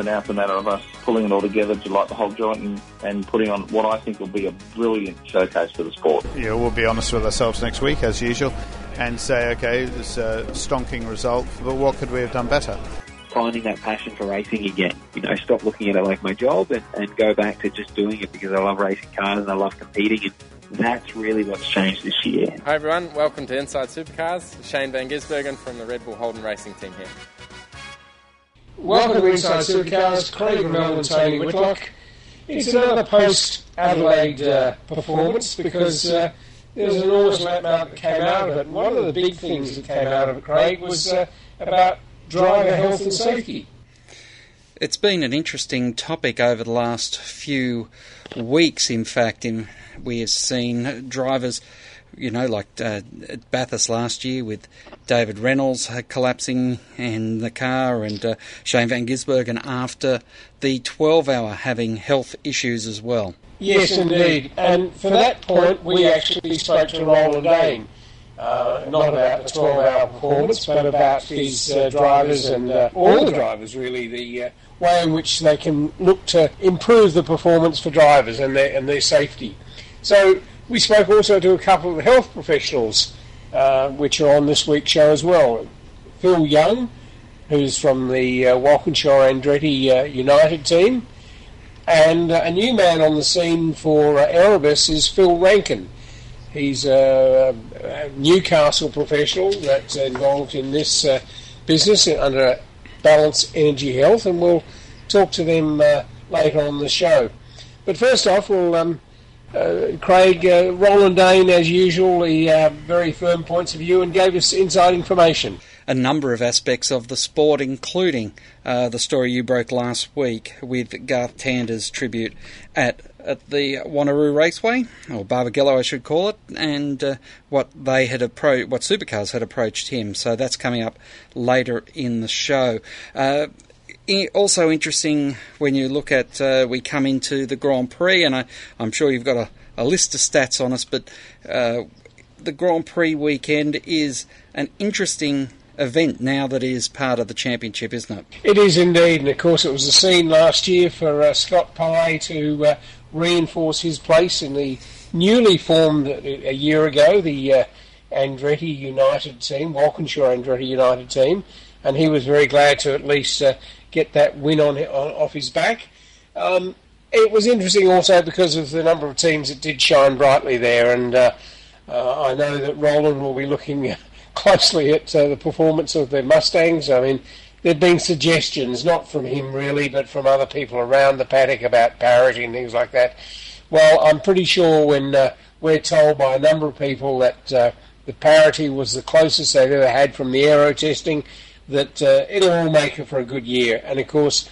so now it's a matter of us pulling it all together to light the whole joint and, and putting on what I think will be a brilliant showcase for the sport. Yeah, we'll be honest with ourselves next week as usual and say, okay, this a stonking result, but what could we have done better? Finding that passion for racing again. You know, stop looking at it like my job and, and go back to just doing it because I love racing cars and I love competing and that's really what's changed this year. Hi everyone, welcome to Inside Supercars. Shane Van Gisbergen from the Red Bull Holden Racing team here. Welcome to Inside Supercars, Craig Melbourne, Tony Whitlock. It's another post Adelaide uh, performance because uh, there was an enormous amount that came out of it. And one of the big things that came out of it, Craig, was uh, about driver health and safety. It's been an interesting topic over the last few weeks, in fact. In, we have seen drivers you know, like uh, Bathurst last year with David Reynolds uh, collapsing in the car and uh, Shane Van Gisbergen after the 12 hour having health issues as well. Yes, indeed. And for that point, we actually spoke to Roland Dane. Uh, not about the 12 hour performance, but about his uh, drivers and uh, all the drivers, really, the uh, way in which they can look to improve the performance for drivers and their, and their safety. So, we spoke also to a couple of the health professionals, uh, which are on this week's show as well. Phil Young, who's from the uh, Walkinshaw Andretti uh, United team, and uh, a new man on the scene for uh, Erebus is Phil Rankin. He's a, a Newcastle professional that's involved in this uh, business under Balance Energy Health, and we'll talk to them later on the show. But first off, we'll um, uh, Craig, uh, Roland Dane, as usual, he uh, very firm points of view and gave us inside information. A number of aspects of the sport, including uh, the story you broke last week with Garth Tander's tribute at at the Wanneroo Raceway, or Barbagallo, I should call it, and uh, what they had approached, what supercars had approached him. So that's coming up later in the show. Uh, also interesting when you look at uh, we come into the Grand Prix, and I, am sure you've got a, a, list of stats on us, but uh, the Grand Prix weekend is an interesting event now that is part of the championship, isn't it? It is indeed, and of course it was a scene last year for uh, Scott Pye to uh, reinforce his place in the newly formed uh, a year ago the uh, Andretti United team, Walkinshaw Andretti United team, and he was very glad to at least get that win on, on off his back. Um, it was interesting also because of the number of teams that did shine brightly there, and uh, uh, I know that Roland will be looking closely at uh, the performance of their Mustangs. I mean, there've been suggestions, not from him really, but from other people around the paddock about parity and things like that. Well, I'm pretty sure when uh, we're told by a number of people that uh, the parity was the closest they've ever had from the aero testing, that uh, it'll all make it for a good year. And of course,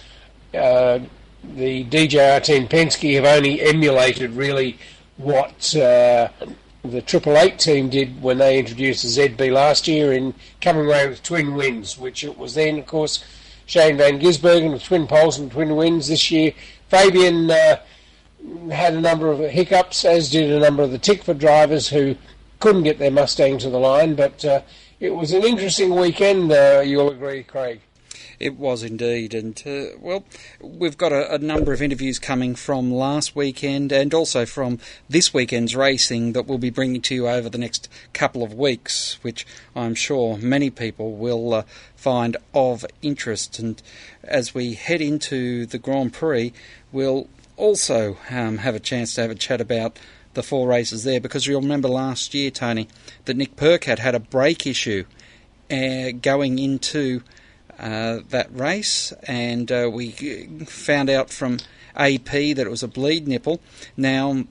uh, the DJR team Penske have only emulated really what uh, the Triple Eight team did when they introduced the ZB last year in coming away with twin wins, which it was then, of course, Shane Van Gisbergen with twin poles and twin wins this year. Fabian uh, had a number of hiccups, as did a number of the Tickford drivers who couldn't get their Mustang to the line, but uh, it was an interesting weekend, uh, you'll agree, Craig. It was indeed, and uh, well, we've got a, a, number of interviews coming from last weekend and also from this weekend's racing that we'll be bringing to you over the next couple of weeks, which I'm sure many people will uh, find of interest. And as we head into the Grand Prix, we'll also um, have a chance to have a chat about the four races there because you'll remember last year, Tony, that Nick Percat had a brake issue uh, going into uh, that race, and uh, we found out from AP that it was a bleed nipple. Now,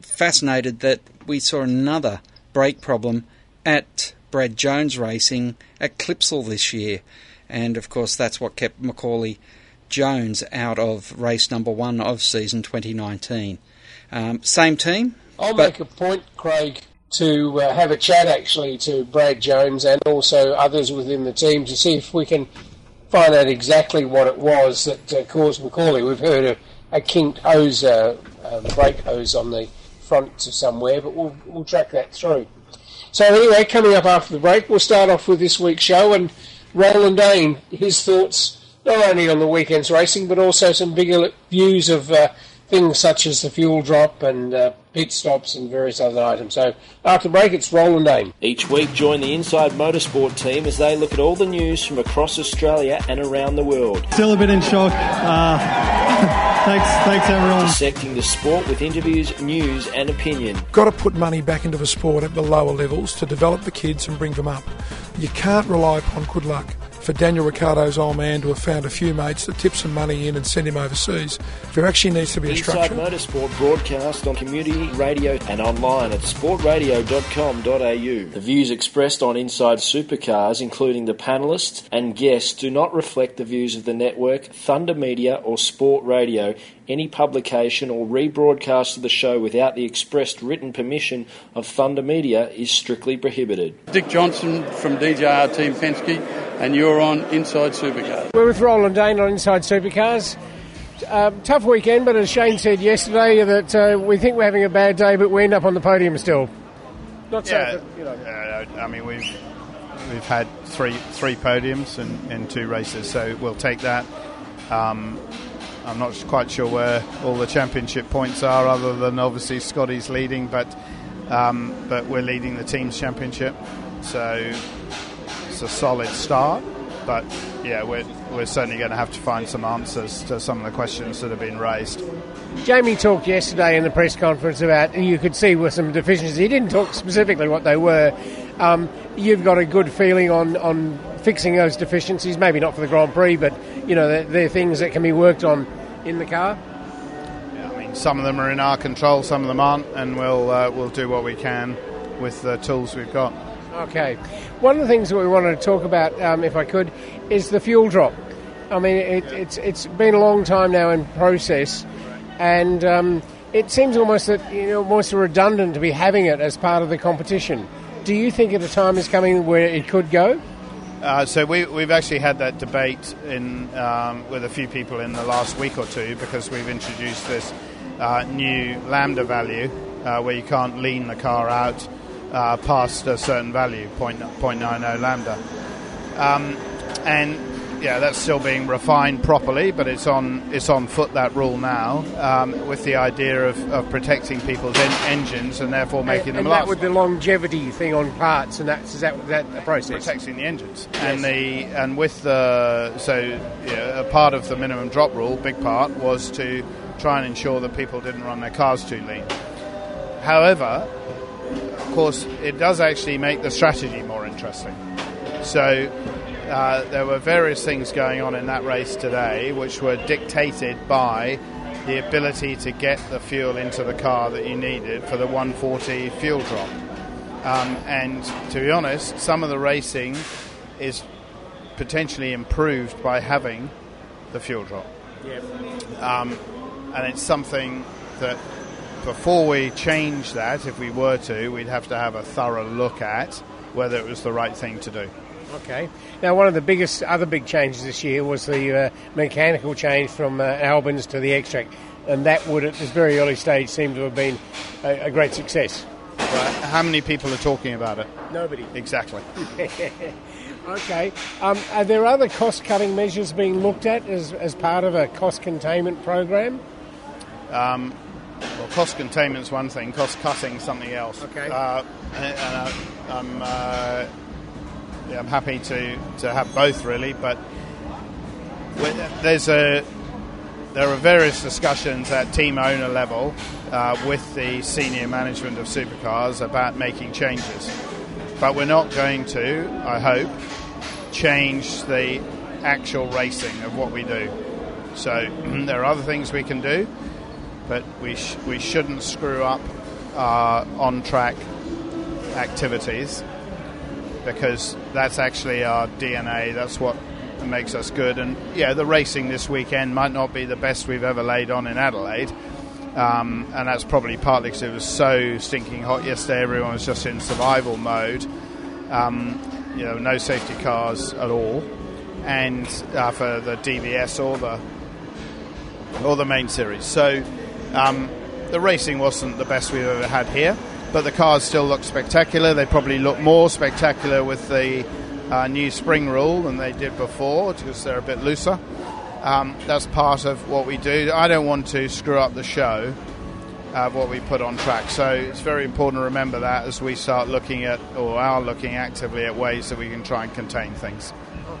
fascinated that we saw another brake problem at Brad Jones Racing at Clipsal this year, and of course that's what kept Macaulay Jones out of race number one of season 2019. Um, same team. I'll make a point, Craig, to uh, have a chat actually to Brad Jones and also others within the team to see if we can find out exactly what it was that uh, caused Macaulay. We've heard of a kinked hose, uh, um, brake hose on the front to somewhere, but we'll, we'll track that through. So anyway, coming up after the break, we'll start off with this week's show and Roland Dane, his thoughts not only on the weekend's racing, but also some bigger views of uh, things such as the fuel drop and uh, pit stops and various other items. So after break, it's Roland Dane. Each week, join the Inside Motorsport team as they look at all the news from across Australia and around the world. Still a bit in shock. Uh, thanks, thanks everyone. Dissecting the sport with interviews, news, and opinion. Got to put money back into the sport at the lower levels to develop the kids and bring them up. You can't rely upon good luck for Daniel Ricciardo's old man to have found a few mates to tip some money in and send him overseas. There actually needs to be a Inside structure. Motorsport broadcast on community radio and online at sportradio.com.au. The views expressed on Inside Supercars, including the panelists and guests, do not reflect the views of the network, Thunder Media, or Sport Radio. Any publication or rebroadcast of the show without the expressed written permission of Thunder Media is strictly prohibited. Dick Johnson from DJR Team Penske, and you're on Inside Supercars. We're with Roland Dane on Inside Supercars. Um, tough weekend, but as Shane said yesterday, that uh, we think we're having a bad day, but we end up on the podium still. Not so, Yeah, but, you know. uh, I mean we've we've had three three podiums and, in two races, so we'll take that. Um, I'm not quite sure where all the championship points are, other than obviously Scotty's leading, but um, but we're leading the team's championship, so it's a solid start. But yeah, we're we're certainly going to have to find some answers to some of the questions that have been raised. Jamie talked yesterday in the press conference about and you could see were some deficiencies. He didn't talk specifically what they were. Um, you've got a good feeling on, on fixing those deficiencies. Maybe not for the Grand Prix, but you know they're, they're things that can be worked on in the car. I mean, some of them are in our control, some of them aren't, and we'll uh, we'll do what we can with the tools we've got. Okay. One of the things that we wanted to talk about, um, if I could, is the fuel drop. I mean, it, it's it's been a long time now in process, and um, it seems almost that you know almost redundant to be having it as part of the competition. Do you think at a time is coming where it could go? Uh, so we, we've actually had that debate in um, with a few people in the last week or two because we've introduced this uh, new lambda value uh, where you can't lean the car out uh, past a certain value, point, 0.90 lambda. Um, and yeah, that's still being refined properly, but it's on it's on foot that rule now, um, with the idea of, of protecting people's en- engines and therefore making and, them and last. that with the longevity thing on parts, and that's is that that the process? protecting the engines and the and with the so yeah, a part of the minimum drop rule, big part was to try and ensure that people didn't run their cars too lean. However, course, it does actually make the strategy more interesting. So. Uh, there were various things going on in that race today which were dictated by the ability to get the fuel into the car that you needed for the 140 fuel drop. Um, and to be honest, some of the racing is potentially improved by having the fuel drop. Um, and it's something that before we change that, if we were to, we'd have to have a thorough look at whether it was the right thing to do. Okay. Now, one of the biggest other big changes this year was the uh, mechanical change from uh, Albins to the Xtrac, and that would, at this very early stage, seem to have been a, a great success. Right? How many people are talking about it? Nobody. Exactly. okay. Um, are there other cost-cutting measures being looked at as, as part of a cost containment program? Um, well, cost containment is one thing, cost cutting something else. Okay. Uh, and, uh, I'm, uh, yeah, I'm happy to, to have both really, but there's a there are various discussions at team owner level uh, with the senior management of supercars about making changes. But we're not going to, I hope, change the actual racing of what we do. So there are other things we can do, but we sh- we shouldn't screw up our on track activities because that's actually our DNA. That's what makes us good. And yeah, the racing this weekend might not be the best we've ever laid on in Adelaide. Um, and that's probably partly because it was so stinking hot yesterday. Everyone was just in survival mode. Um, you know, no safety cars at all, and uh, for the DVS or the or the main series. So um, the racing wasn't the best we've ever had here, but the cars still look spectacular. They probably look more spectacular with the uh, new spring rule than they did before because they're a bit looser. Um, that's part of what we do. I don't want to screw up the show of what we put on track. So it's very important to remember that as we start looking at, or are looking actively at ways that we can try and contain things.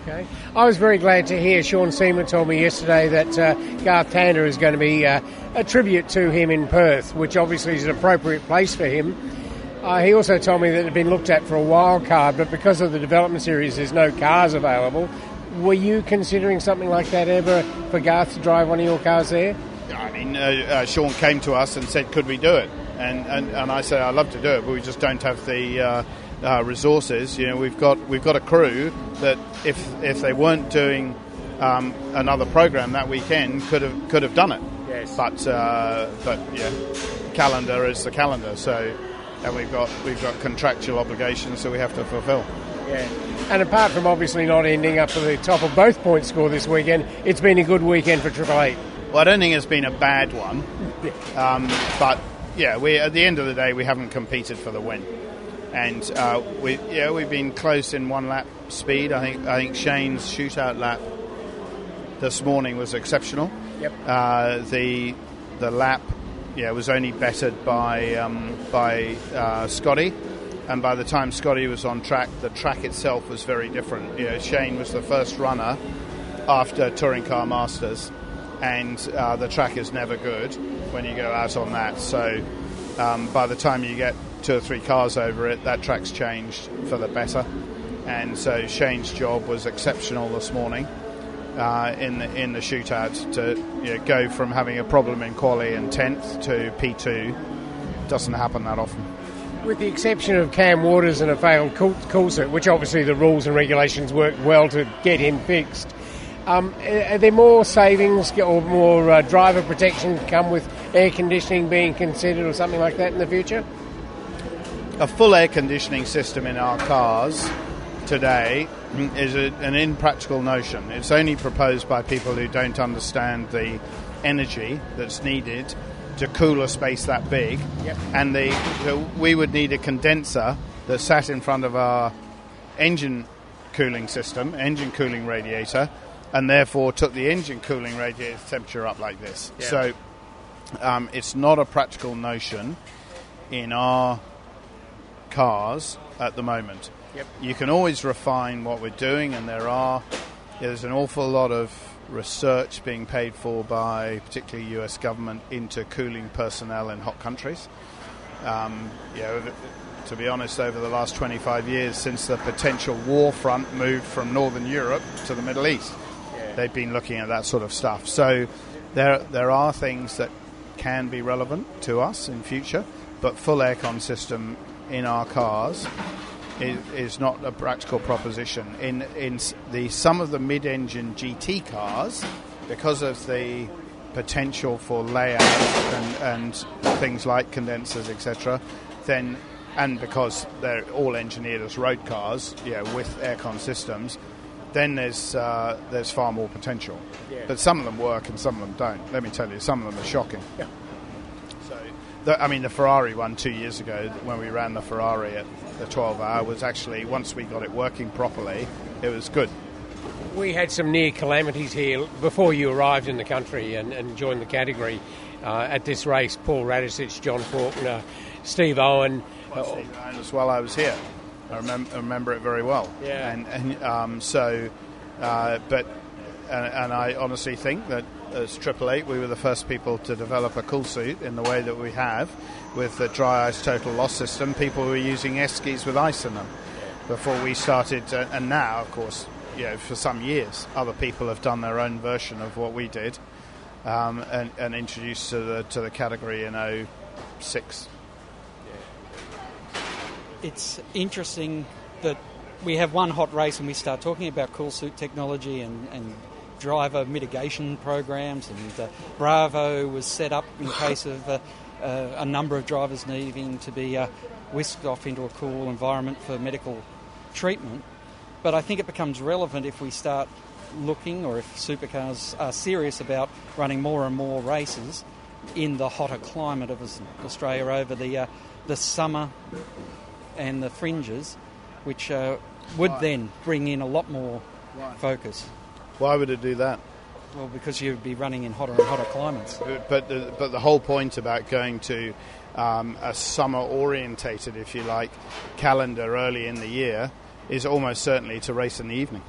Okay. I was very glad to hear Sean Seamer told me yesterday that uh, Garth Tander is going to be uh, a tribute to him in Perth, which obviously is an appropriate place for him. Uh, he also told me that it had been looked at for a wild card, but because of the development series, there's no cars available. Were you considering something like that ever for Garth to drive one of your cars there? I mean, uh, uh, Sean came to us and said, "Could we do it?" And and, and I said, "I'd love to do it, but we just don't have the uh, resources. You know, we've got we've got a crew that if if they weren't doing um, another program that weekend, could have could have done it. Yes. But uh, but yeah, calendar is the calendar. So and we've got we've got contractual obligations that we have to fulfil. Yeah. And apart from obviously not ending up at the top of both point score this weekend, it's been a good weekend for Triple Eight. Well, I don't think it's been a bad one, um, but yeah, we at the end of the day we haven't competed for the win, and uh, we yeah we've been close in one lap speed. I think I think Shane's shootout lap this morning was exceptional. Yep. Uh, the the lap yeah was only bettered by um, by uh, Scotty. And by the time Scotty was on track, the track itself was very different. You know, Shane was the first runner after Touring Car Masters, and uh, the track is never good when you go out on that. So um, by the time you get two or three cars over it, that track's changed for the better. And so Shane's job was exceptional this morning uh, in the, in the shootout to you know, go from having a problem in quali and tenth to P two. Doesn't happen that often. With the exception of Cam Waters and a failed suit, which obviously the rules and regulations worked well to get him fixed, um, are there more savings or more uh, driver protection come with air conditioning being considered or something like that in the future? A full air conditioning system in our cars today is a, an impractical notion. It's only proposed by people who don't understand the energy that's needed to cool a space that big. Yep. And the, we would need a condenser that sat in front of our engine cooling system, engine cooling radiator, and therefore took the engine cooling radiator temperature up like this. Yeah. So um, it's not a practical notion in our cars at the moment. Yep. You can always refine what we're doing, and there are there's an awful lot of research being paid for by particularly US government into cooling personnel in hot countries. Um, you know, to be honest, over the last 25 years, since the potential war front moved from Northern Europe to the Middle East, they've been looking at that sort of stuff. So there, there are things that can be relevant to us in future, but full aircon system in our cars is, is not a practical proposition. In in the some of the mid-engine GT cars, because of the potential for layout and, and things like condensers, etc., then and because they're all engineered as road cars, yeah, with aircon systems, then there's uh, there's far more potential. Yeah. But some of them work and some of them don't. Let me tell you, some of them are shocking. Yeah. The, I mean, the Ferrari one two years ago when we ran the Ferrari at the 12 hour was actually once we got it working properly, it was good. We had some near calamities here before you arrived in the country and, and joined the category uh, at this race. Paul Radisich, John Faulkner, Steve Owen. Well, Steve Owen as well. I was here. I remember, I remember it very well. Yeah. And, and um, so, uh, but, and, and I honestly think that as Triple Eight, we were the first people to develop a cool suit in the way that we have, with the dry ice total loss system. People were using Eskies with ice in them before we started, uh, and now, of course, you know, for some years, other people have done their own version of what we did, um, and, and introduced to the to the category in 06. it's interesting that we have one hot race and we start talking about cool suit technology and, and driver mitigation programs and uh, Bravo was set up in case of uh, uh, a number of drivers needing to be uh, whisked off into a cool environment for medical treatment. But I think it becomes relevant if we start looking or if supercars are serious about running more and more races in the hotter climate of Australia over the, uh, the summer and the fringes, which uh, would then bring in a lot more focus. Why would it do that? Well, because you'd be running in hotter and hotter climates. But the, but the whole point about going to um, a summer orientated, if you like, calendar early in the year is almost certainly to race in the evening.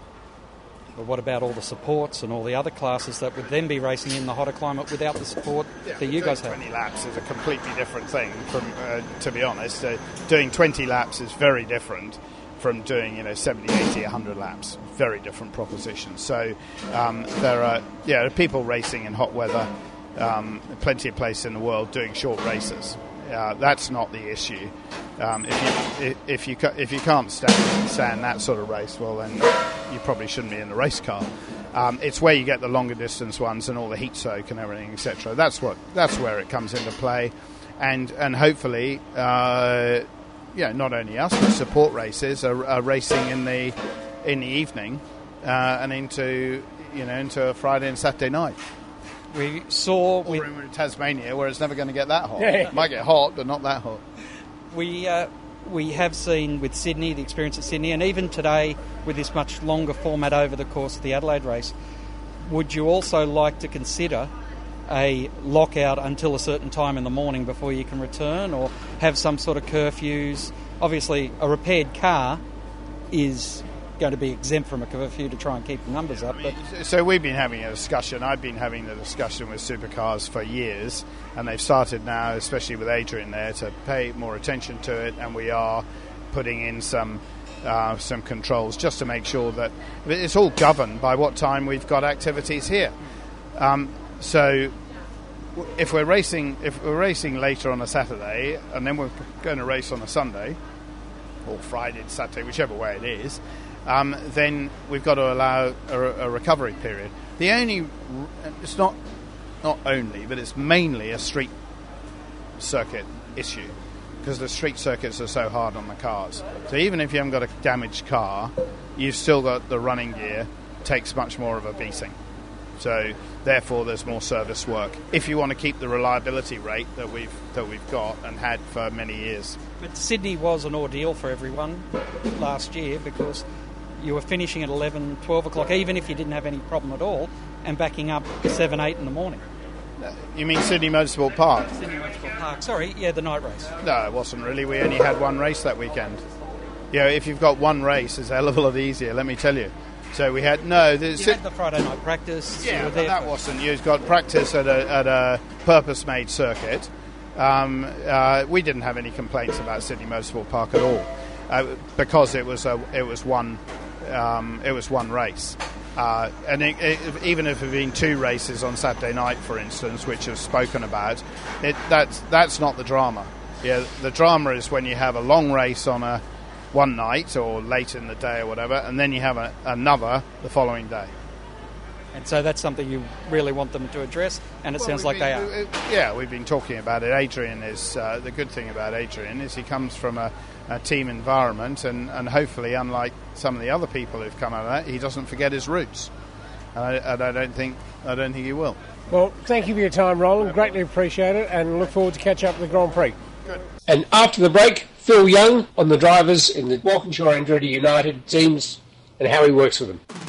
But what about all the supports and all the other classes that would then be racing in the hotter climate without the support Yeah, that you guys have? 20 laps is a completely different thing. From uh, to be honest, uh, doing 20 laps is very different from doing you know 70, 80, 100 laps. Very different proposition. So um, there are yeah people racing in hot weather. Um, plenty of places in the world doing short races. Uh, that's not the issue. Um, if you if you if you can't stand stand that sort of race, well then you probably shouldn't be in the race car. Um, it's where you get the longer distance ones and all the heat soak and everything, etc. That's what that's where it comes into play, and and hopefully, uh, you know, not only us but support races are, are racing in the in the evening uh, and into you know into a Friday and Saturday night. We saw Or with in Tasmania where it's never going to get that hot. Yeah. Might get hot, but not that hot. we uh, we have seen with Sydney the experience at Sydney, and even today with this much longer format over the course of the Adelaide race. Would you also like to consider a lockout until a certain time in the morning before you can return, or have some sort of curfews? Obviously, a repaired car is going to be exempt from a curfew to try and keep the numbers up, but So we've been having a discussion. I've been having the discussion with supercars for years, and they've started now, especially with Adrian there, to pay more attention to it. And we are putting in some uh, some controls just to make sure that it's all governed by what time we've got activities here. Um, so if we're racing, if we're racing later on a Saturday, and then we're going to race on a Sunday, or Friday, Saturday, whichever way it is, um, then we've got to allow a, a recovery period. The only, it's not, not only, but it's mainly a street circuit issue because the street circuits are so hard on the cars. So even if you haven't got a damaged car, you've still got the running gear takes much more of a beating. So therefore, there's more service work if you want to keep the reliability rate that we've that we've got and had for many years. But Sydney was an ordeal for everyone last year because you were finishing at 11, 12 o'clock, even if you didn't have any problem at all, and backing up 7, 8 in the morning. Uh, you mean Sydney Motorsport Park? Sydney Motorsport Park. Sorry, yeah, the night race. No, it wasn't really. We only had one race that weekend. You know, if you've got one race, it's a hell of a lot easier, let me tell you. So we had no. The, You had the Friday night practice. yeah, but that wasn't. You've got practice at a, at a purpose-made circuit. Um, uh, we didn't have any complaints about Sydney Motorsport Park at all uh, because it was a, it was one um, it was one race. Uh, and it, it, even if it had been two races on Saturday night, for instance, which are spoken about, it, that's that's not the drama. Yeah, the drama is when you have a long race on a one night or late in the day or whatever, and then you have a, another the following day. And so that's something you really want them to address, and it Well, sounds we've like they are. we- we- Yeah, we've been talking about it. Adrian is uh, the good thing about Adrian is he comes from a, a team environment, and, and hopefully, unlike some of the other people who've come out of that, he doesn't forget his roots. And I, and I don't think I don't think he will. Well, thank you for your time, Roland. Greatly appreciate it, and look forward to catch up with the Grand Prix. Good. And after the break, Phil Young on the drivers in the Walkinshaw Andretti United teams and how he works with them.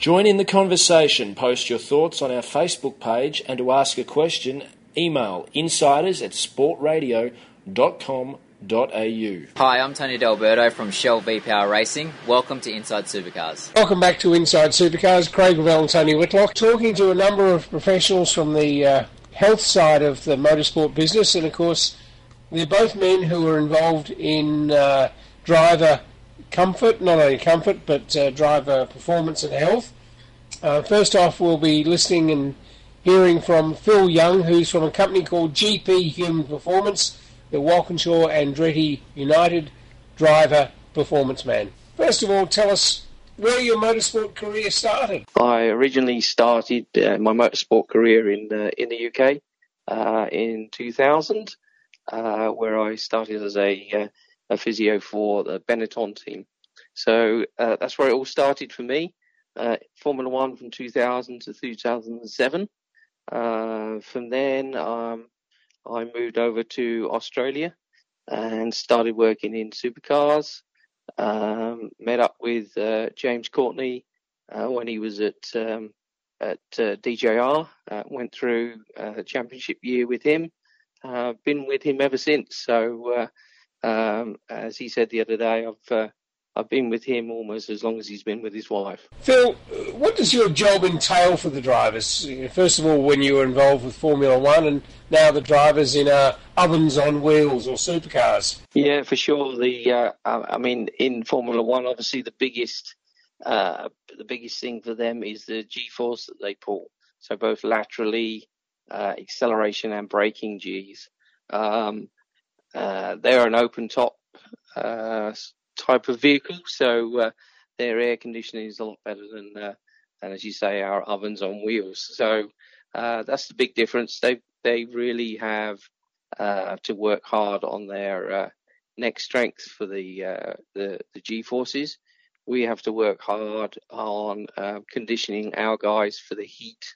Join in the conversation. Post your thoughts on our Facebook page and to ask a question, email insiders at sportradio.com.au. Hi, I'm Tony D'Alberto from Shell V Power Racing. Welcome to Inside Supercars. Welcome back to Inside Supercars. Craig Revell and Tony Whitlock talking to a number of professionals from the uh, health side of the motorsport business, and of course, they're both men who are involved in uh, driver comfort, not only comfort, but uh, driver performance and health. Uh, first off, we'll be listening and hearing from Phil Young, who's from a company called GP Human Performance, the Walkinshaw Andretti United driver performance man. First of all, tell us where your motorsport career started? I originally started uh, my motorsport career in uh, in the UK uh, in 2000, uh, where I started as a uh, a physio for the Benetton team. So uh, that's where it all started for me. Formula One from 2000 to 2007. from then, um, I moved over to Australia and started working in supercars. Um, met up with uh, James Courtney uh, when he was at um, at uh, DJR. Uh, went through uh, championship year with him. Uh, been with him ever since. So, um, as he said the other day, I've I've been with him almost as long as he's been with his wife. Phil, what does your job entail for the drivers? First of all, when you were involved with Formula One, and now the drivers in uh, ovens on wheels or supercars. Yeah, for sure. The uh, I mean, in Formula One, obviously the biggest uh, the biggest thing for them is the G-force that they pull. So both laterally, uh, acceleration and braking G's. Um, uh, they're an open top uh, type of vehicle, so uh, their air conditioning is a lot better than, uh, than as you say, our ovens on wheels. So uh, that's the big difference. They they really have uh, to work hard on their neck strength for the uh, the, the G forces. We have to work hard on conditioning our guys for the heat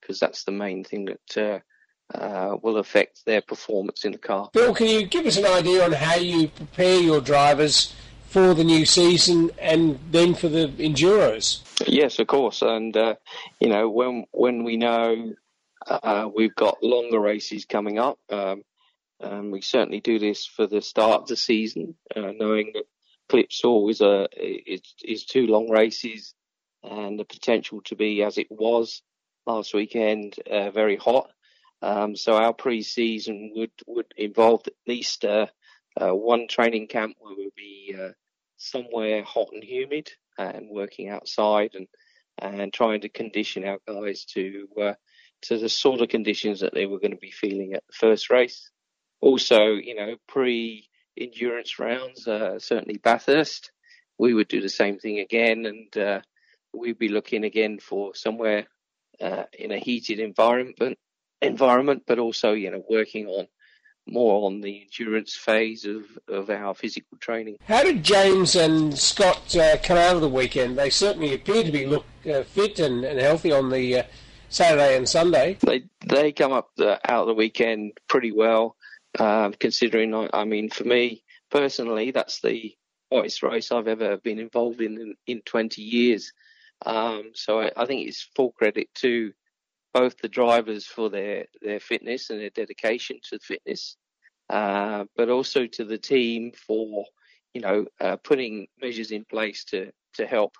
because that's the main thing that uh, will affect their performance in the car. Bill, can you give us an idea on how you prepare your drivers for the new season and then for the enduros. Yes, of course, and uh, you know when when we know uh, we've got longer races coming up, um, and we certainly do this for the start of the season, uh, knowing that Clipsal is a is, is two long races and the potential to be as it was last weekend, uh, very hot. Um, so our pre-season would would involve at least uh, uh, one training camp where we'll be uh, somewhere hot and humid and working outside and and trying to condition our guys to uh, to the sort of conditions that they were going to be feeling at the first race. Also, you know, pre endurance rounds, uh, certainly Bathurst, we would do the same thing again, and uh, we'd be looking again for somewhere in a heated environment, environment, but also you know working on more on the endurance phase of, of our physical training. How did James and Scott uh, come out of the weekend? They certainly appear to be look uh, fit and, and healthy on the uh, Saturday and Sunday. They they come up the, out of the weekend pretty well, um, considering. I mean, for me personally, that's the hottest race I've ever been involved in in, in 20 years. Um, so I, I think it's full credit to both the drivers for their, their fitness and their dedication to fitness, uh, but also to the team for, you know, uh, putting measures in place to, to help,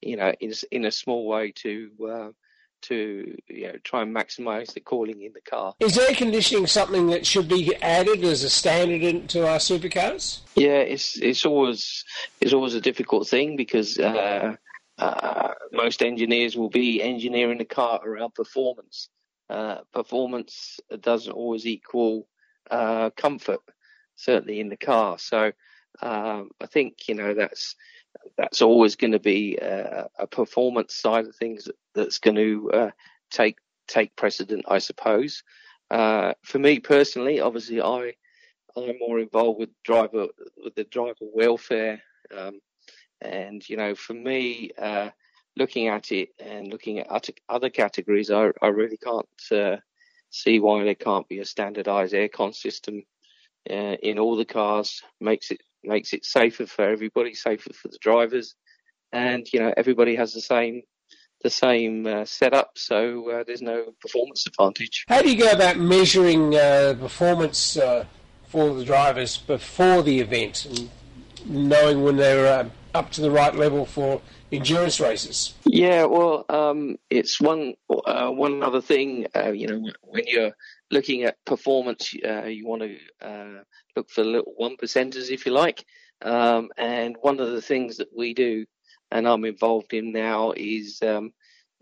you know, in, in a small way to, uh, to you know, try and maximise the cooling in the car. Is air conditioning something that should be added as a standard into our supercars? Yeah, it's it's always it's always a difficult thing because uh, uh, most engineers will be engineering the car around performance. Uh, performance doesn't always equal uh, comfort, certainly in the car. So um, I think you know that's that's always going to be a, a, performance side of things that's going to uh, take take precedent, I suppose. Uh, for me personally, obviously, I I'm more involved with driver with the driver welfare um, and, you know, for me, uh, looking at it and looking at other categories, I, I really can't uh, see why there can't be a standardized aircon system uh, in all the cars. Makes it makes it safer for everybody, safer for the drivers, and you know everybody has the same the same uh, setup, so uh, there's no performance advantage. How do you go about measuring uh, performance uh, for the drivers before the event, and knowing when they're up to the right level for endurance races? Yeah, well, um, it's one uh, one other thing. Uh, you know, when you're looking at performance, uh, you want to uh, look for little one percenters, if you like. Um, and one of the things that we do, and I'm involved in now, is um,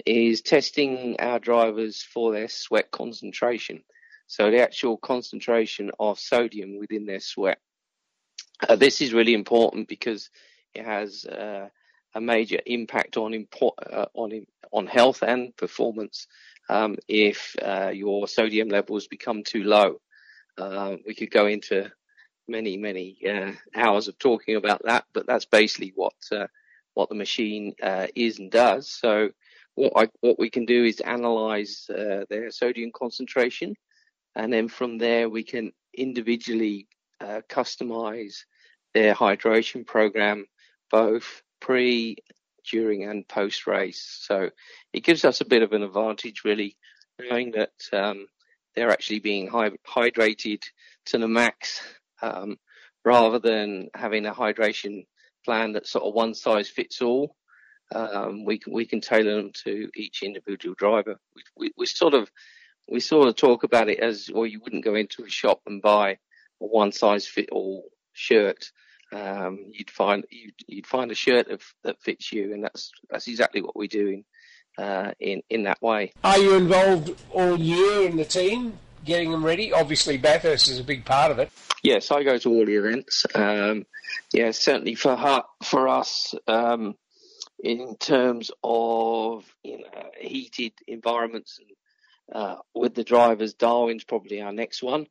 is testing our drivers for their sweat concentration. So the actual concentration of sodium within their sweat. Uh, this is really important because it has uh, a major impact on impo- uh, on on health and performance um, if uh, your sodium levels become too low. Uh, we could go into many many uh, hours of talking about that, but that's basically what uh, what the machine is and does. So what I, what we can do is analyze their sodium concentration, and then from there we can individually customize their hydration program both pre, during, and post race. So it gives us a bit of an advantage, really, knowing that um, they're actually being hydrated to the max um, rather than having a hydration plan that's sort of one size fits all. Um, we can we can tailor them to each individual driver. We, we, we, sort of we sort of talk about it as, well, you wouldn't go into a shop and buy a one size fit all shirt um, you'd find you'd, you'd, find a shirt of, that fits you, and that's that's exactly what we're doing uh, in in that way. Are you involved all year in the team, getting them ready? Obviously, Bathurst is a big part of it. Yes, I go to all the events. Um, yeah, certainly for her, for us. Um, in terms of you know, heated environments and uh, with the drivers, Darwin's probably our next one,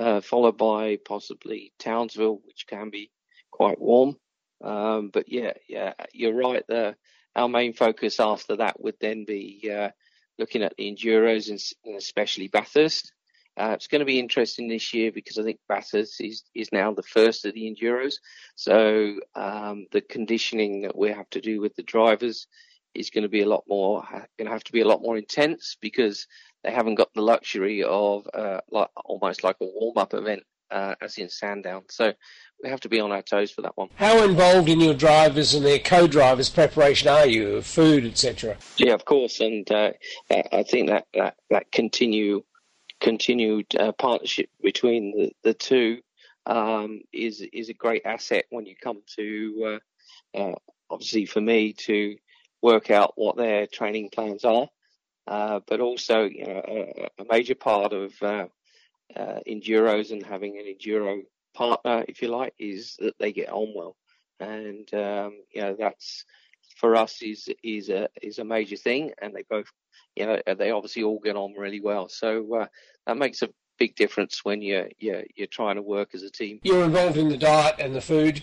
uh, followed by possibly Townsville, which can be quite warm. Um, but yeah, yeah, you're right. The, our main focus after that would then be uh, looking at the enduros and, especially Bathurst. Uh, it's going to be interesting this year because I think Bathurst is, is now the first of the enduros. So um, the conditioning that we have to do with the drivers is going to be a lot more, going to have to be a lot more intense because they haven't got the luxury of uh, like almost like a warm up event uh, as in Sandown. So we have to be on our toes for that one. How involved in your drivers and their co-drivers' preparation are you food, etc.? Yeah, of course, and uh, I think that that, that continue continued uh, partnership between the, the two um, is is a great asset when you come to uh, uh obviously for me to work out what their training plans are, uh, but also you know a, a major part of uh, enduros and having an enduro partner, if you like, is that they get on well, and um, you know that's for us is is a is a major thing, and they both, you know, they obviously all get on really well. So uh, that makes a big difference when you're you're you're trying to work as a team. You're involved in the diet and the food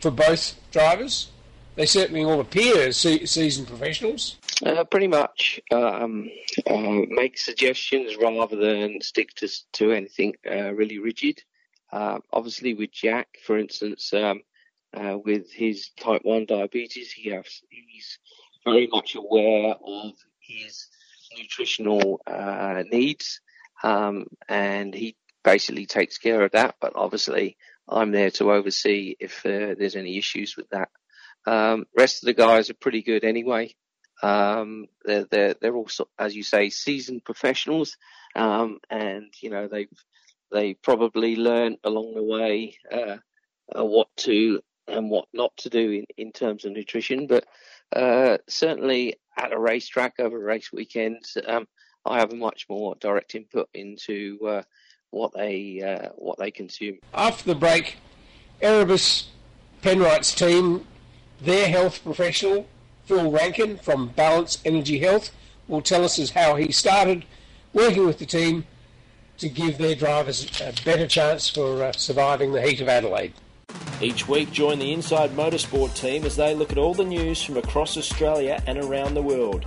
for both drivers. They certainly all appear as seasoned professionals. Uh, pretty much um, uh, make suggestions rather than stick to to anything uh, really rigid. Uh, obviously, with Jack, for instance, um, uh, with his type 1 diabetes, he has, he's very much aware of his nutritional uh, needs um, and he basically takes care of that. But obviously, I'm there to oversee if there's any issues with that. Um, rest of the guys are pretty good anyway. Um, they're, they're, they're also, as you say, seasoned professionals. Um, and, you know, they've, they probably learn along the way uh, uh, what to and what not to do in, in terms of nutrition. But uh, certainly at a racetrack over race weekends, um, I have a much more direct input into uh, what they uh, what they consume. After the break, Erebus Penrite's team, their health professional Phil Rankin from Balance Energy Health will tell us how he started working with the team to give their drivers a better chance for uh, surviving the heat of Adelaide. Each week, join the Inside Motorsport team as they look at all the news from across Australia and around the world.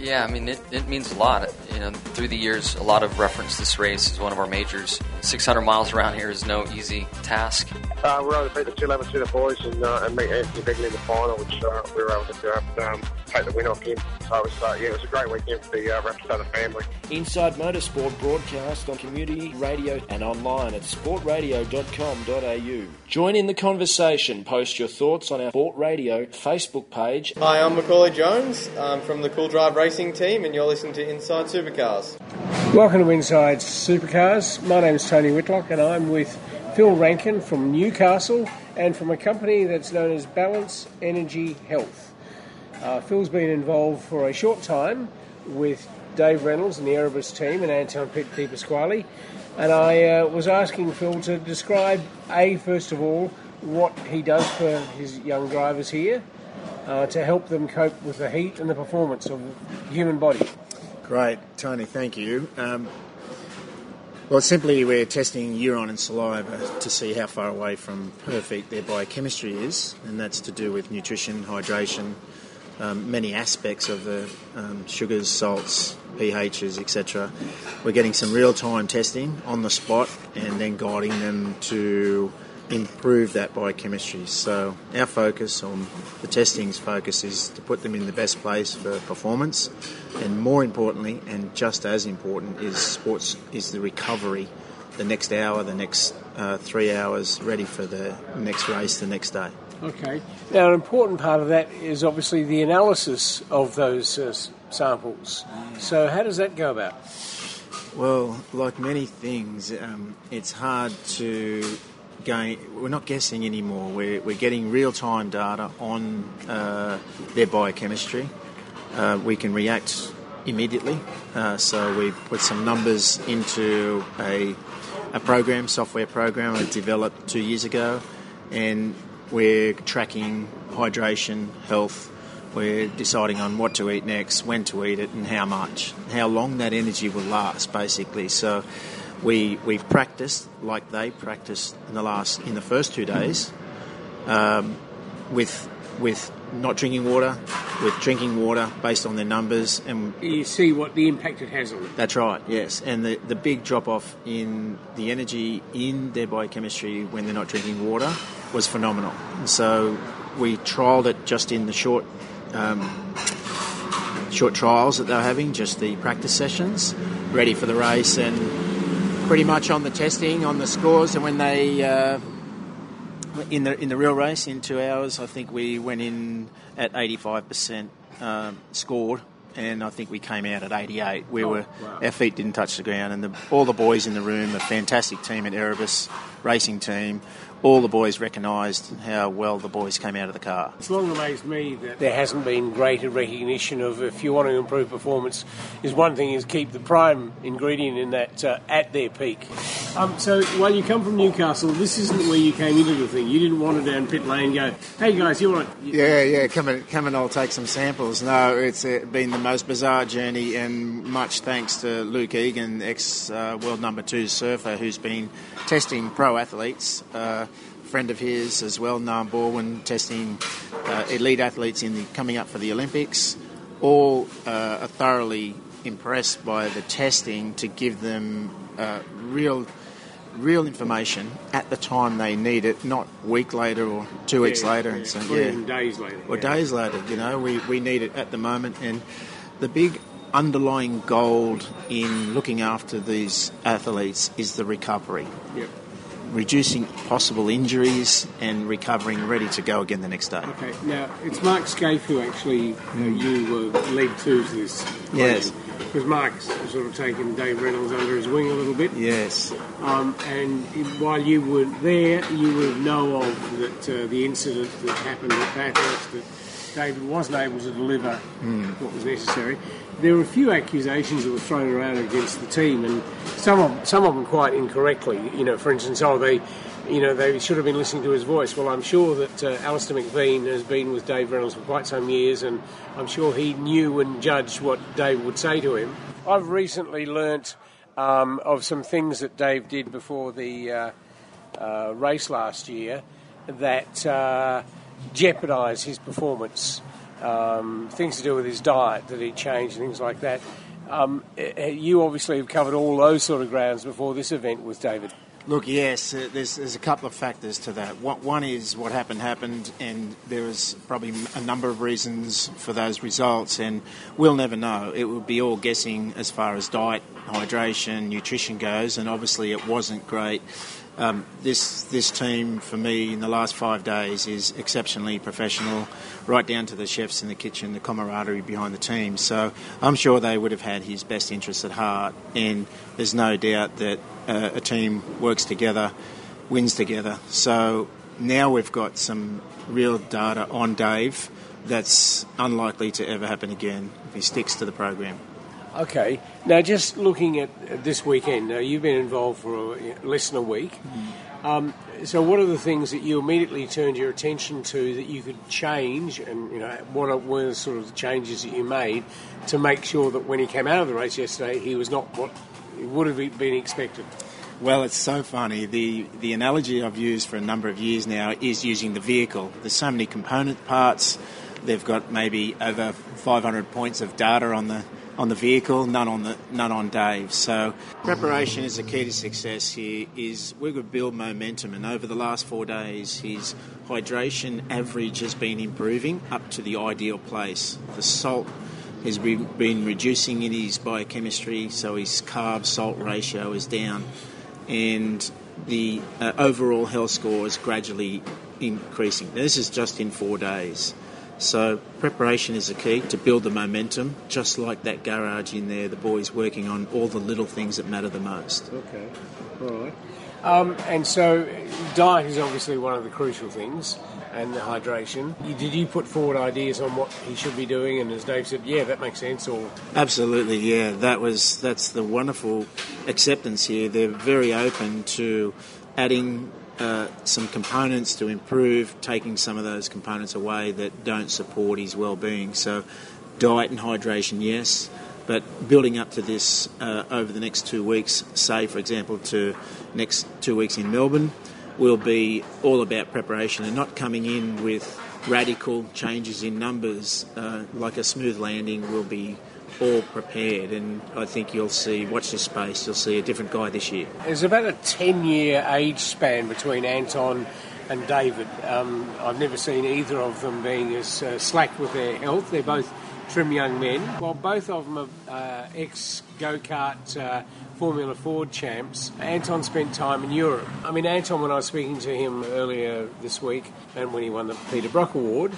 Yeah, I mean, it, it means a lot. You know, through the years, a lot of reference this race as one of our majors. 600 miles around here is no easy task. Uh, we were able to beat the 211 the boys and, uh, and meet Anthony Begley in the final, which uh, we were able to um, take the win off him. So it was, uh, yeah, it was a great weekend for the uh, Raptor family. Inside Motorsport broadcast on community radio and online at sportradio.com.au. Join in the conversation. Post your thoughts on our Sport Radio Facebook page. Hi, I'm Macaulay Jones I'm from the Cool Drive Racing team, and you're listening to Inside Supercars. Welcome to Inside Supercars. My name is Tony Whitlock, and I'm with Phil Rankin from Newcastle and from a company that's known as Balance Energy Health. Uh, Phil's been involved for a short time with Dave Reynolds and the Erebus team and Anton De Pasquale. And I uh, was asking Phil to describe, A, first of all, what he does for his young drivers here, uh, to help them cope with the heat and the performance of the human body? Great, Tony, thank you. Um, well, simply we're testing urine and saliva to see how far away from perfect their biochemistry is, and that's to do with nutrition, hydration, um, many aspects of the um, sugars, salts, pHs, etc. We're getting some real time testing on the spot and then guiding them to improve that biochemistry. So our focus on the testing's focus is to put them in the best place for performance, and more importantly, and just as important, is sports is the recovery, the next hour, the next uh, three hours, ready for the next race the next day. Okay. Now, an important part of that is obviously the analysis of those uh, samples. So, how does that go about? Well, like many things, um, it's hard to going. We're not guessing anymore. We're, we're getting real time data on uh, their biochemistry. Uh, we can react immediately. Uh, so we put some numbers into a, a program, software program I developed two years ago, and we're tracking hydration, health. We're deciding on what to eat next, when to eat it, and how much, how long that energy will last, basically. So we we've practiced like they practiced in the last in the first two days, um, with with not drinking water, with drinking water based on their numbers, and you see what the impact it has on them. That's right, yes, and the the big drop off in the energy in their biochemistry when they're not drinking water was phenomenal. And so we trialled it just in the short. Um, short trials that they were having, just the practice sessions, ready for the race, and pretty much on the testing, on the scores, and when they uh, in the in the real race in two hours, I think we went in at 85% um, scored, and I think we came out at 88. We oh, were wow. our feet didn't touch the ground, and the, all the boys in the room, a fantastic team at Erebus racing team, all the boys recognised how well the boys came out of the car. It's long amazed me that there hasn't been greater recognition of if you want to improve performance, is one thing is keep the prime ingredient in that uh, at their peak. Um, so while you come from Newcastle, this isn't where you came into the thing. You didn't want to down pit lane and go, hey guys, you want to... Yeah, yeah, come and, come and I'll take some samples. No, it's been the most bizarre journey and much thanks to Luke Egan, ex-world uh, number two surfer, who's been testing pro athletes uh, friend of his as well, Nam Baldwin, testing uh, elite athletes in the coming up for the Olympics. All uh, are thoroughly impressed by the testing to give them uh, real real information at the time they need it, not week later or two yeah, weeks later, yeah, and so yeah, days later, or days later. You know, we we need it at the moment, and the big underlying gold in looking after these athletes is the recovery. Yep reducing possible injuries and recovering ready to go again the next day. Okay, now it's Mark Skaife who actually uh, you were led to this. Yes. Because Mark's sort of taken Dave Reynolds under his wing a little bit. Yes. Um, and while you were there, you would know of that uh, the incident that happened at Bathurst that David wasn't able to deliver mm. what was necessary there were a few accusations that were thrown around against the team, and some of some of them quite incorrectly. You know, for instance, oh they, you know, they should have been listening to his voice. Well, I'm sure that uh, Alistair McVean has been with Dave Reynolds for quite some years, and I'm sure he knew and judged what Dave would say to him. I've recently learnt um, of some things that Dave did before the uh, uh, race last year that uh, jeopardised his performance um, things to do with his diet that he changed, things like that. Um, eh, you obviously have covered all those sort of grounds before this event with David. Look, yes, uh, there's, there's a couple of factors to that. One, one is what happened happened, and there is probably a number of reasons for those results, and we'll never know. It would be all guessing as far as diet, hydration, nutrition goes, and obviously it wasn't great um, this this team for me in the last five days is exceptionally professional, right down to the chefs in the kitchen, the camaraderie behind the team. So I'm sure they would have had his best interests at heart, and there's no doubt that uh, a team works together, wins together. So now we've got some real data on Dave that's unlikely to ever happen again if he sticks to the program. Okay. Now, just looking at this weekend, now you've been involved for less than a week. Um, so, what are the things that you immediately turned your attention to that you could change, and you know, what are, were the sort of the changes that you made to make sure that when he came out of the race yesterday, he was not what would have been expected? Well, it's so funny. The the analogy I've used for a number of years now is using the vehicle. There's so many component parts. They've got maybe over 500 points of data on the on the vehicle, none on the none on Dave. So preparation is the key to success here. Is we're going to build momentum, and over the last four days, his hydration average has been improving up to the ideal place. The salt has been reducing in his biochemistry, so his carb salt ratio is down, and the uh, overall health score is gradually increasing. Now, this is just in four days. So preparation is the key to build the momentum. Just like that garage in there, the boys working on all the little things that matter the most. Okay, all right. Um, and so diet is obviously one of the crucial things, and the hydration. Did you put forward ideas on what he should be doing? And as Dave said, yeah, that makes sense. Or absolutely, yeah, that was that's the wonderful acceptance here. They're very open to adding uh, some components to improve, taking some of those components away that don't support his well-being. So, diet and hydration, yes, but building up to this uh, over the next two weeks, say for example to next two weeks in Melbourne, will be all about preparation and not coming in with radical changes in numbers. Uh, like a smooth landing will be all prepared, and I think you'll see, watch this space, you'll see a different guy this year. There's about a 10 year age span between Anton and David. Um, I've never seen either of them being as uh, slack with their health. They're both trim young men. While both of them are uh, ex go kart uh, Formula Ford champs, Anton spent time in Europe. I mean, Anton, when I was speaking to him earlier this week and when he won the Peter Brock Award,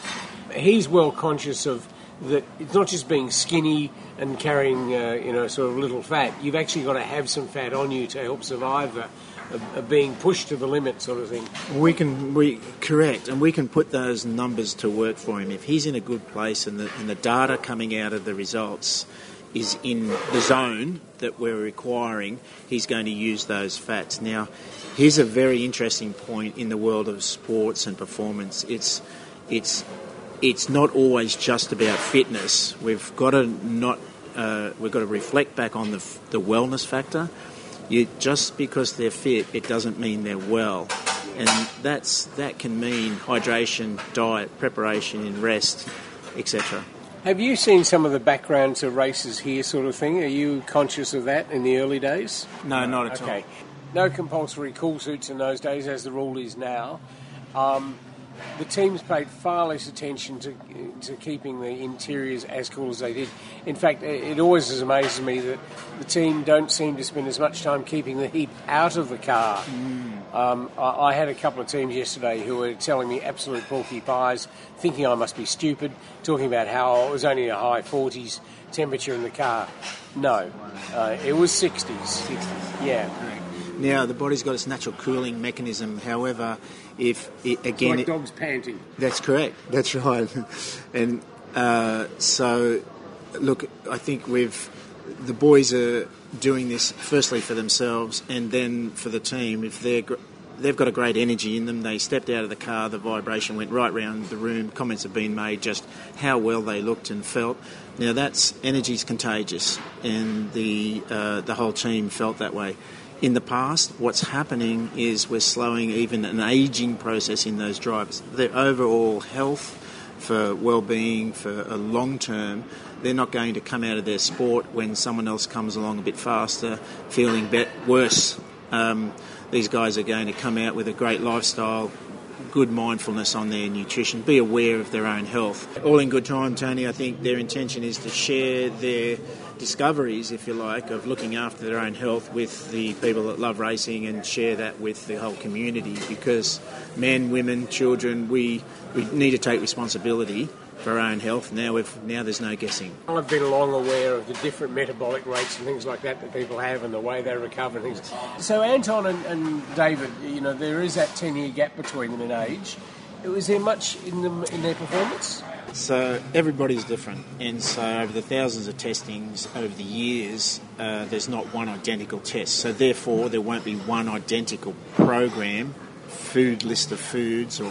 he's well conscious of that it's not just being skinny and carrying, uh, you know, sort of little fat. You've actually got to have some fat on you to help survive a being pushed to the limit, sort of thing. We can, we correct, and we can put those numbers to work for him if he's in a good place and the and the data coming out of the results is in the zone that we're requiring. He's going to use those fats now. Here's a very interesting point in the world of sports and performance. It's it's it's not always just about fitness. We've got to not uh, we've got to reflect back on the, the wellness factor. You, just because they're fit, it doesn't mean they're well, and that's that can mean hydration, diet, preparation, and rest, etc. Have you seen some of the background to races here, sort of thing? Are you conscious of that in the early days? No, not at okay. all. Okay, no compulsory cool suits in those days, as the rule is now. Um, the teams paid far less attention to to keeping the interiors as cool as they did. In fact, it always amazes me that the team don't seem to spend as much time keeping the heat out of the car. Mm. Um, I, I, had a couple of teams yesterday who were telling me absolute porky pies, thinking I must be stupid, talking about how it was only a high 40s temperature in the car. No, uh, it was 60s. 60s. Yeah. Now the body's got its natural cooling mechanism. However, if it, again, like dogs panting. That's correct. That's right. and uh, so, look, I think we've the boys are doing this firstly for themselves and then for the team. If they're they've got a great energy in them. They stepped out of the car, the vibration went right round the room. Comments have been made just how well they looked and felt. Now that's energy's contagious, and the uh, the whole team felt that way in the past, what's happening is we're slowing even an aging process in those drivers. Their overall health, for well-being, for a long term, they're not going to come out of their sport when someone else comes along a bit faster, feeling worse. Um, these guys are going to come out with a great lifestyle, good mindfulness on their nutrition, be aware of their own health. All in good time, Tony. I think their intention is to share their discoveries, if you like, of looking after their own health with the people that love racing and share that with the whole community because men, women, children, we, we need to take responsibility for our own health. Now we've now there's no guessing. I've been long aware of the different metabolic rates and things like that that people have and the way they recover and things. So Anton and, and David, you know, there is that ten year gap between them in age. Was there much in them in their performance? So everybody's different, and so over the thousands of testings over the years, uh, there's not one identical test. So therefore, there won't be one identical program, food list of foods, or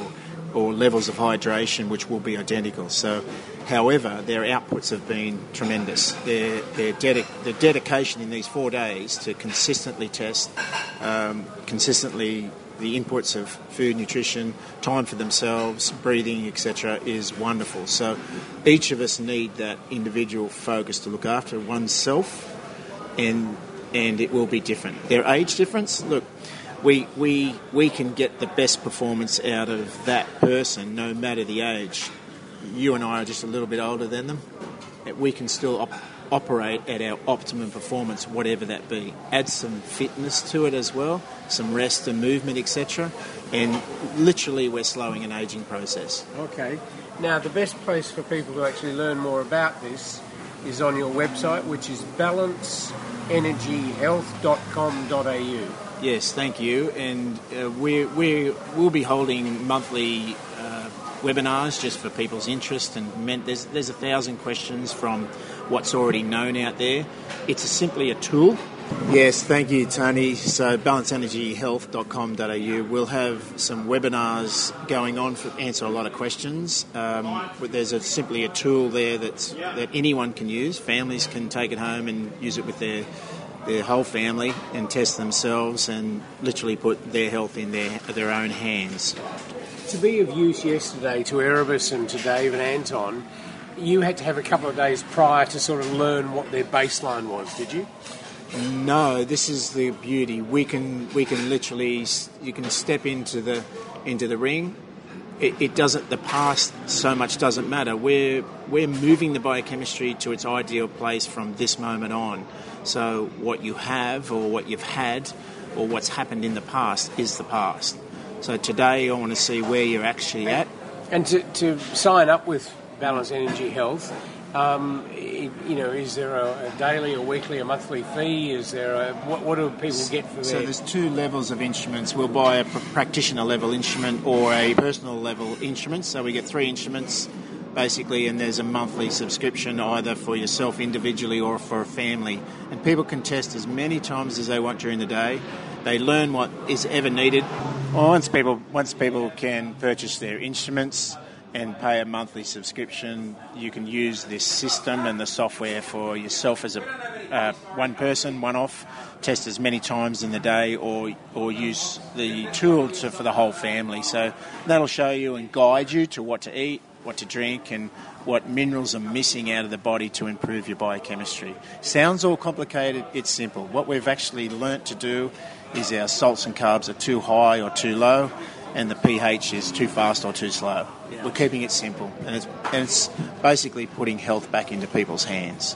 or levels of hydration which will be identical. So, however, their outputs have been tremendous. Their their, dedic- their dedication in these four days to consistently test, um, consistently the inputs of food, nutrition, time for themselves, breathing, etc., is wonderful. So each of us need that individual focus to look after oneself, and and it will be different. Their age difference, look. We, we, we can get the best performance out of that person no matter the age. You and I are just a little bit older than them. We can still op- operate at our optimum performance, whatever that be. Add some fitness to it as well, some rest and movement, etc. And literally, we're slowing an aging process. Okay. Now, the best place for people to actually learn more about this is on your website, which is balanceenergyhealth.com.au. Yes, thank you. And uh, we we will be holding monthly uh, webinars just for people's interest. And meant there's there's a thousand questions from what's already known out there. It's a, simply a tool. Yes, thank you, Tony. So, balanceenergyhealth.com.au. We'll have some webinars going on to answer a lot of questions. Um, there's a, simply a tool there that's, that anyone can use. Families can take it home and use it with their their whole family and test themselves and literally put their health in their their own hands. To be of use yesterday to Erebus and to Dave and Anton, you had to have a couple of days prior to sort of learn what their baseline was, did you? No, this is the beauty. We can we can literally you can step into the into the ring. It, it doesn't the past so much doesn't matter. We're we're moving the biochemistry to its ideal place from this moment on. So what you have or what you've had or what's happened in the past is the past. So today I want to see where you're actually at. And to, to sign up with Balance Energy Health, um, it, you know, is there a, a, daily, a weekly, a monthly fee? Is there a what, what do people get for that? so their? there's two levels of instruments. We'll buy a pr- practitioner level instrument or a personal level instrument. So we get three instruments basically, and there's a monthly subscription either for yourself individually or for a family. And people can test as many times as they want during the day. They learn what is ever needed. Once people once people can purchase their instruments and pay a monthly subscription, you can use this system and the software for yourself as a uh, one person, one off, test as many times in the day, or or use the tool to, for the whole family. So that'll show you and guide you to what to eat, what to drink, and what minerals are missing out of the body to improve your biochemistry. Sounds all complicated, it's simple. What we've actually learnt to do is our salts and carbs are too high or too low, and the pH is too fast or too slow. Yeah. We're keeping it simple, and it's, and it's basically putting health back into people's hands.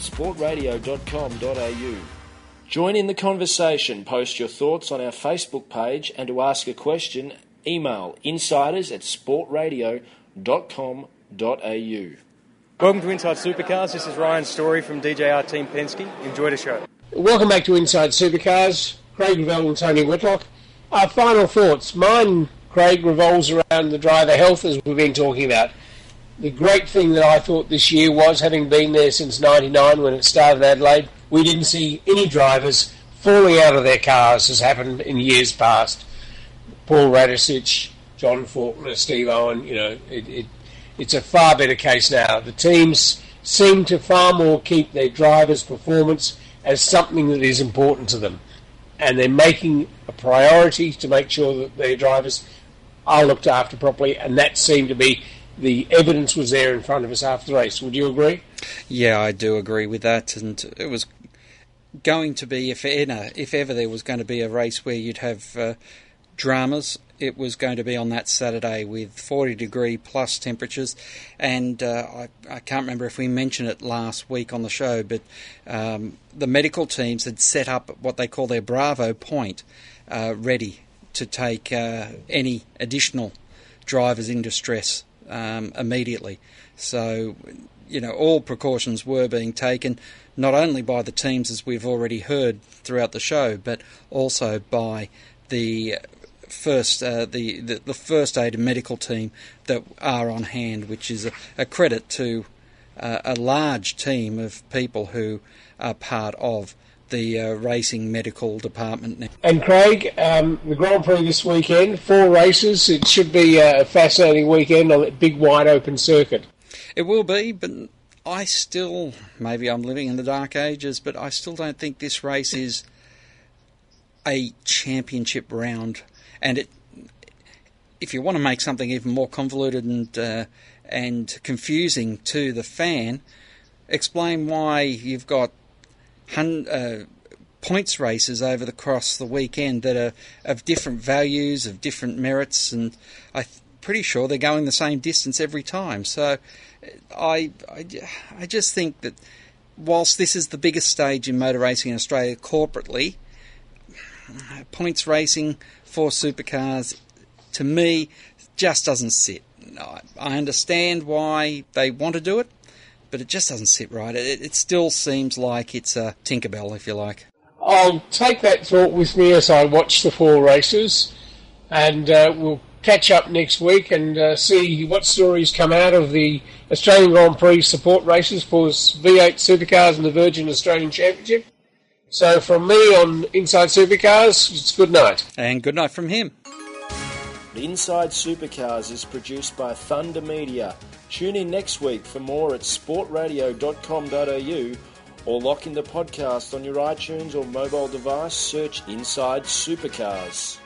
sportradio.com.au. Join in the conversation, post your thoughts on our Facebook page, and to ask a question, email insiders at sportradio.com.au. Welcome to Inside Supercars. This is Ryan Story from DJR Team Penske. Enjoy the show. Welcome back to Inside Supercars. Craig Revell and Tony Whitlock. Our final thoughts. Mine, Craig, revolves around the driver health as we've been talking about. The great thing that I thought this year was, having been there since 99 when it started Adelaide, we didn't see any drivers falling out of their cars as happened in years past. Paul Radisich, John Faulkner, Steve Owen, you know, it, it, it's a far better case now. The teams seem to far more keep their drivers' performance as something that is important to them. And they're making a priority to make sure that their drivers are looked after properly, and that seemed to be the evidence was there in front of us after the race. Would you agree? Yeah, I do agree with that, and it was going to be if ever, if ever there was going to be a race where you'd have uh, dramas it was going to be on that Saturday with 40 degree plus temperatures. And uh, I, I, can't remember if we mentioned it last week on the show, but um, the medical teams had set up what they call their Bravo point uh, ready to take uh, any additional drivers in distress um, immediately. So, you know, all precautions were being taken, not only by the teams, as we've already heard throughout the show, but also by the first uh, the, the, the first aid and medical team that are on hand, which is a, a credit to uh, a large team of people who are part of the uh, racing medical department now. And Craig, um, the Grand Prix this weekend, four races. It should be a fascinating weekend on that big wide open circuit. It will be, but I still, maybe I'm living in the dark ages, but I still don't think this race is a championship round and it, if you want to make something even more convoluted and uh, and confusing to the fan, explain why you've got hun- uh, points races over the across the weekend that are of different values, of different merits, and I'm pretty sure they're going the same distance every time. So I, I, I just think that whilst this is the biggest stage in motor racing in Australia corporately, points racing for supercars, to me, just doesn't sit. I understand why they want to do it, but it just doesn't sit right. It, it still seems like it's a Tinkerbell, if you like. I'll take that thought with me as I watch the four races, and uh, we'll catch up next week and uh, see what stories come out of the Australian Grand Prix support races for V8 supercars and the Virgin Australian Championship. So from me on Inside Supercars, it's good night. And good night from him. Inside Supercars is produced by Thunder Media. Tune in next week for more at sportradio.com.au or lock in the podcast on your iTunes or mobile device. Search Inside Supercars.